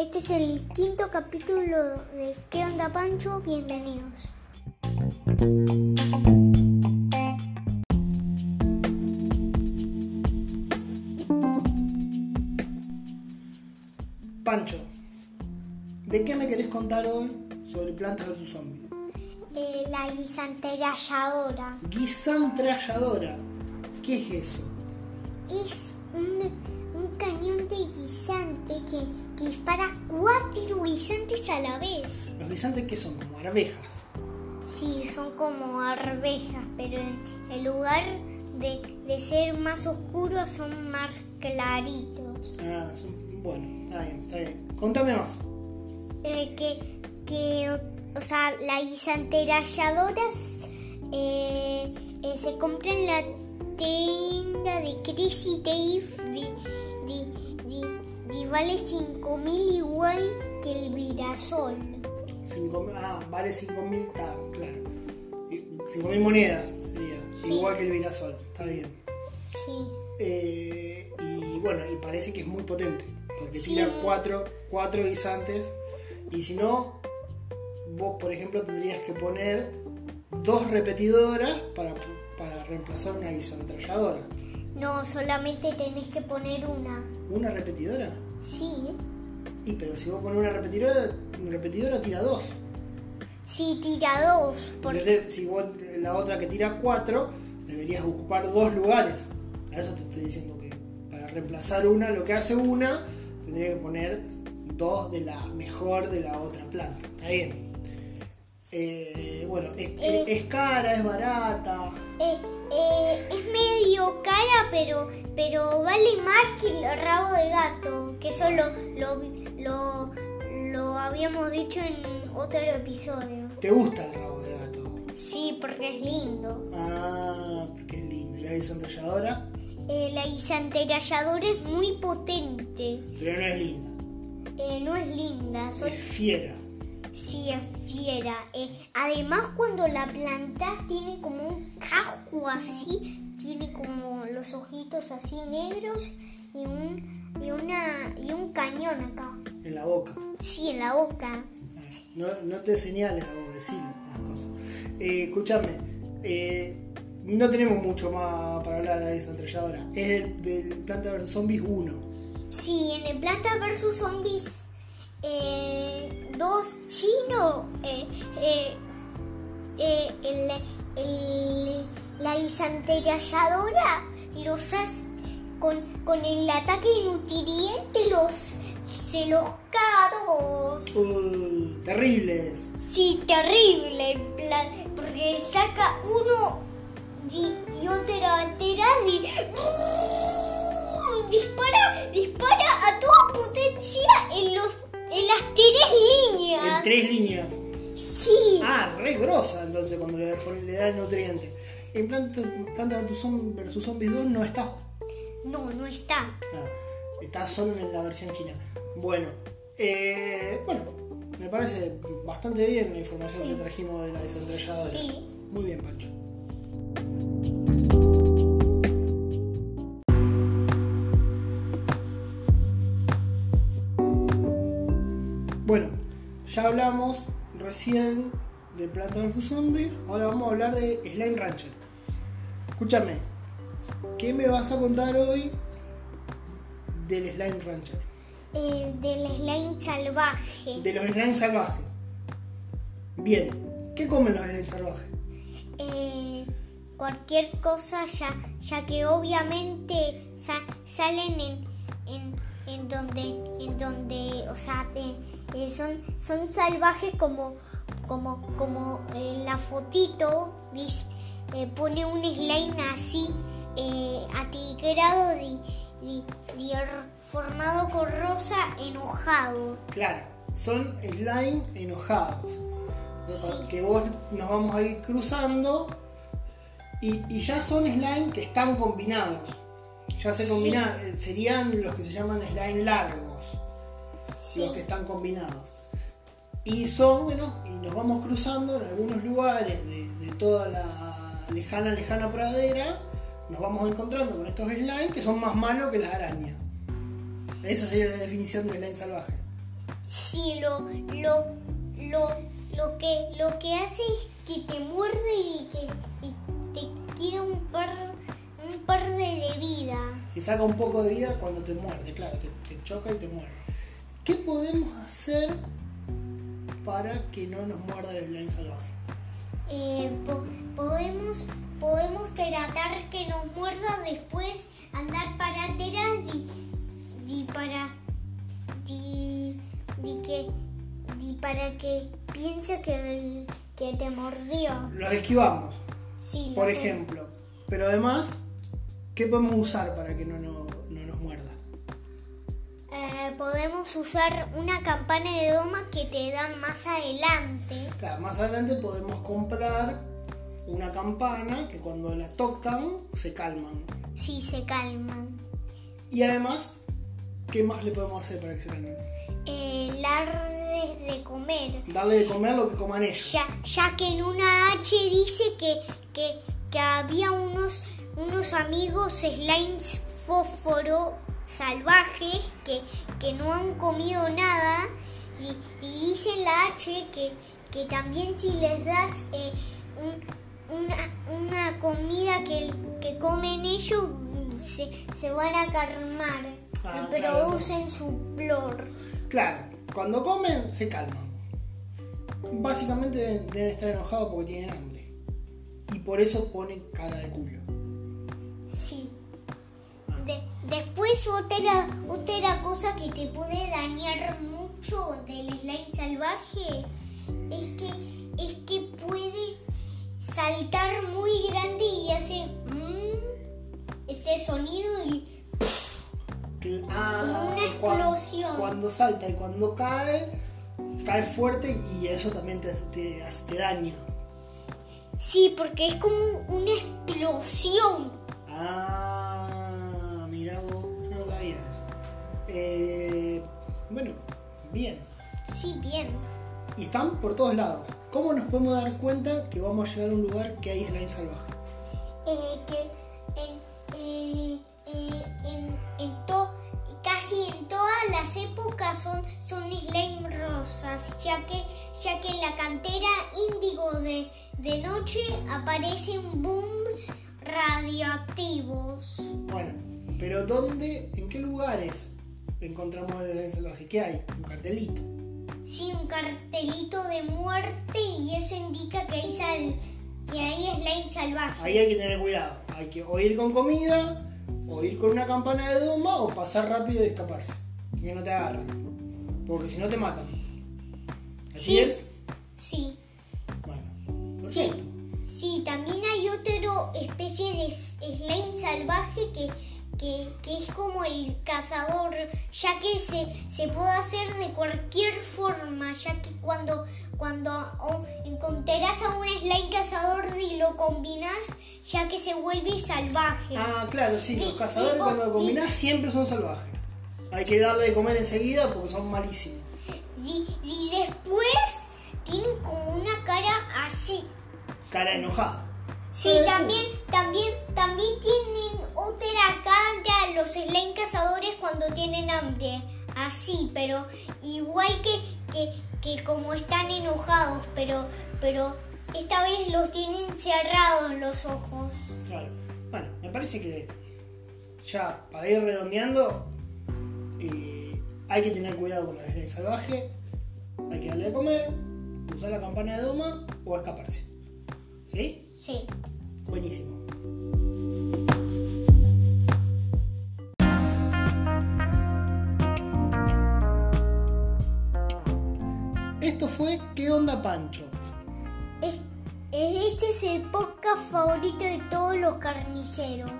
Este es el quinto capítulo de ¿Qué onda Pancho? Bienvenidos. Pancho, ¿de qué me querés contar hoy sobre plantas versus zombies? Eh, la guisanteralladora Guisantralladora. ¿Qué es eso? es un cañón de guisante que, que dispara cuatro guisantes a la vez. ¿Los guisantes qué son? Como arvejas. Sí, son como arvejas, pero en, en lugar de, de ser más oscuros son más claritos. Ah, son, bueno, está bien, está bien. Contame más. Eh, que, que, o sea, la guisanteralladora eh, eh, se compra en la tienda de Crazy Dave de, de, de, de vale 5000 igual que el virasol. Cinco, ah, vale 5.000, está claro. Y 5.000 monedas sería. Sí. Igual que el virasol, está bien. Sí. Eh, y bueno, y parece que es muy potente. Porque Sí. tira cuatro, cuatro guisantes. Y si no, vos por ejemplo tendrías que poner dos repetidoras para, para reemplazar una guisantralladora. No, solamente tenés que poner una. ¿Una repetidora? Sí. Y pero si vos pones una repetidora, una repetidora tira dos. Sí, tira dos. Porque Entonces, si vos la otra que tira cuatro, deberías ocupar dos lugares. A eso te estoy diciendo que para reemplazar una, lo que hace una, tendría que poner dos de la mejor de la otra planta. Está bien. Eh, bueno, es, Eh. es cara, es barata. Eh, eh, es medio cara, pero, pero vale más que el rabo de gato. Que eso lo, lo, lo, lo habíamos dicho en otro episodio. ¿Te gusta el rabo de gato? Sí, porque es lindo. Ah, porque es lindo. ¿Y la desentralladora? Eh, la guisanteralladora es muy potente. Pero no es linda. Eh, no es linda, Es fiera. sí es fiera. Eh, además, cuando la plantas tiene como un casco así, tiene como los ojitos así negros y un, y una, y un cañón acá. En la boca. Sí, en la boca. No, no te señales a vos decir las cosas. Eh, escúchame, eh, no tenemos mucho más para hablar de la desentralladora. Es del, del Planta vs Zombies 1. Sí, en el Planta vs Zombies eh, 2 chino, eh, eh, eh, el- el- la guisanteralladora los hace con, con el ataque nutriente los se los todos. Uh, terribles. Sí, terrible, plan, porque saca uno y, y otro atrás y dispara, dispara a toda potencia en los en las tres En líneas. tres líneas. Sí, Ah, re grosa entonces cuando le, da el nutriente. En Planta, Planta vs. Zom- vs Zombies 2 no está. no, no está. Ah, está solo en la versión china. Bueno, eh, bueno, me parece bastante bien la información Sí. que trajimos de la desentralladora. Sí. Muy bien, Pancho. Ya hablamos recién de Planta vs Zombie, ahora vamos a hablar de Slime Rancher. Escúchame, ¿qué me vas a contar hoy del Slime Rancher? Eh, del slime salvaje. De los slime salvajes. Bien, ¿qué comen los slime salvajes? Eh, cualquier cosa ya, ya que obviamente sa- salen en, en, en donde en donde o sea eh, eh, son son salvajes como como como en la fotito dice, eh, pone un slime así eh, atigrado de, de- de r- formado con rosa enojado Claro, son slime enojados. Sí. Que vos nos vamos a ir cruzando y, y ya son slime que están combinados. Ya se combinan, eh, serían los que se llaman slime largos, sí los que están combinados. Y son, bueno, y nos vamos cruzando en algunos lugares de, de toda la lejana, lejana pradera. Nos vamos encontrando con estos slime que son más malos que las arañas. Esa sería la definición de slime salvaje. Sí, lo, lo, lo, lo que, lo que hace es que te muerde y que y te quita un par, un par de, de vida. Te saca un poco de vida cuando te muerde, claro, te, te choca y te muerde. ¿Qué podemos hacer para que no nos muerda el slime salvaje? Eh, po- podemos, podemos tratar que nos muerda después andar para atrás y, para y, que y para que piense que, que te mordió. Los esquivamos, Sí, por sé. ejemplo. Pero además, ¿qué podemos usar para que no, no, no nos? Eh, podemos usar una campana de doma que te dan más adelante. Claro, más adelante podemos comprar una campana que cuando la tocan se calman. Si se calman. Y además, ¿qué más le podemos hacer para que se calmen? Eh, darles de comer. Darle de comer lo que coman ellos. Ya, ya que en una H dice que, que, que había unos, unos amigos slimes fósforo salvajes que, que no han comido nada y, y dice en la H que, que también si les das eh, un- una, una comida que, que comen ellos se, se van a calmar Ah, y claro. producen su flor. Claro, cuando comen se calman. Básicamente deben, deben estar enojados porque tienen hambre. Y por eso ponen cara de culo. Sí. De- después otra, otra cosa que te puede dañar mucho del slime salvaje es que, es que puede saltar muy grande y hace mm, este sonido y ah, Una explosión. Cuando, salta y cuando cae, cae fuerte y eso también te, te, te daña. sí, porque es como una explosión. Ah, Eh, bueno, bien. Sí, bien. Y están por todos lados. ¿Cómo nos podemos dar cuenta que vamos a llegar a un lugar que hay slime salvaje? eh, que en, eh, eh, en, en to- casi en todas las épocas son, son slime rosas, ya que, ya que en la cantera índigo de, de noche aparecen booms radioactivos. Bueno, pero ¿dónde, en qué lugares encontramos el slime salvaje? ¿Qué hay? Un cartelito. Sí, un cartelito de muerte y eso indica que hay, sal, que hay slime salvaje. Ahí hay que tener cuidado. Hay que o ir con comida, o ir con una campana de doma, o pasar rápido y escaparse. Que no te agarren. Porque si no te matan. ¿Así Sí. es? Sí. Bueno, Sí, perfecto. sí, también hay otra especie de slime salvaje que, que, que es como el cazador, ya que se, se puede hacer de cualquier forma, ya que cuando, cuando oh, encontrarás a un slime cazador y lo combinas, ya que se vuelve salvaje. Ah, claro, sí, los cazadores y- cuando lo combinás siempre son salvajes. Hay que darle de comer enseguida porque son malísimos. Y, y después tienen como una cara así. Cara enojada. Sí, también, también, también tienen otra cara los slime cazadores cuando tienen hambre. Así, pero igual que, que, que como están enojados, pero, pero esta vez los tienen cerrados los ojos. Claro. Bueno, me parece que ya para ir redondeando, eh, hay que tener cuidado con el slime salvaje. Hay que darle de comer, usar la campana de doma o escaparse. ¿Sí? Sí. Buenísimo. Esto fue ¿Qué onda Pancho? Es- Este es el podcast favorito de todos los carniceros.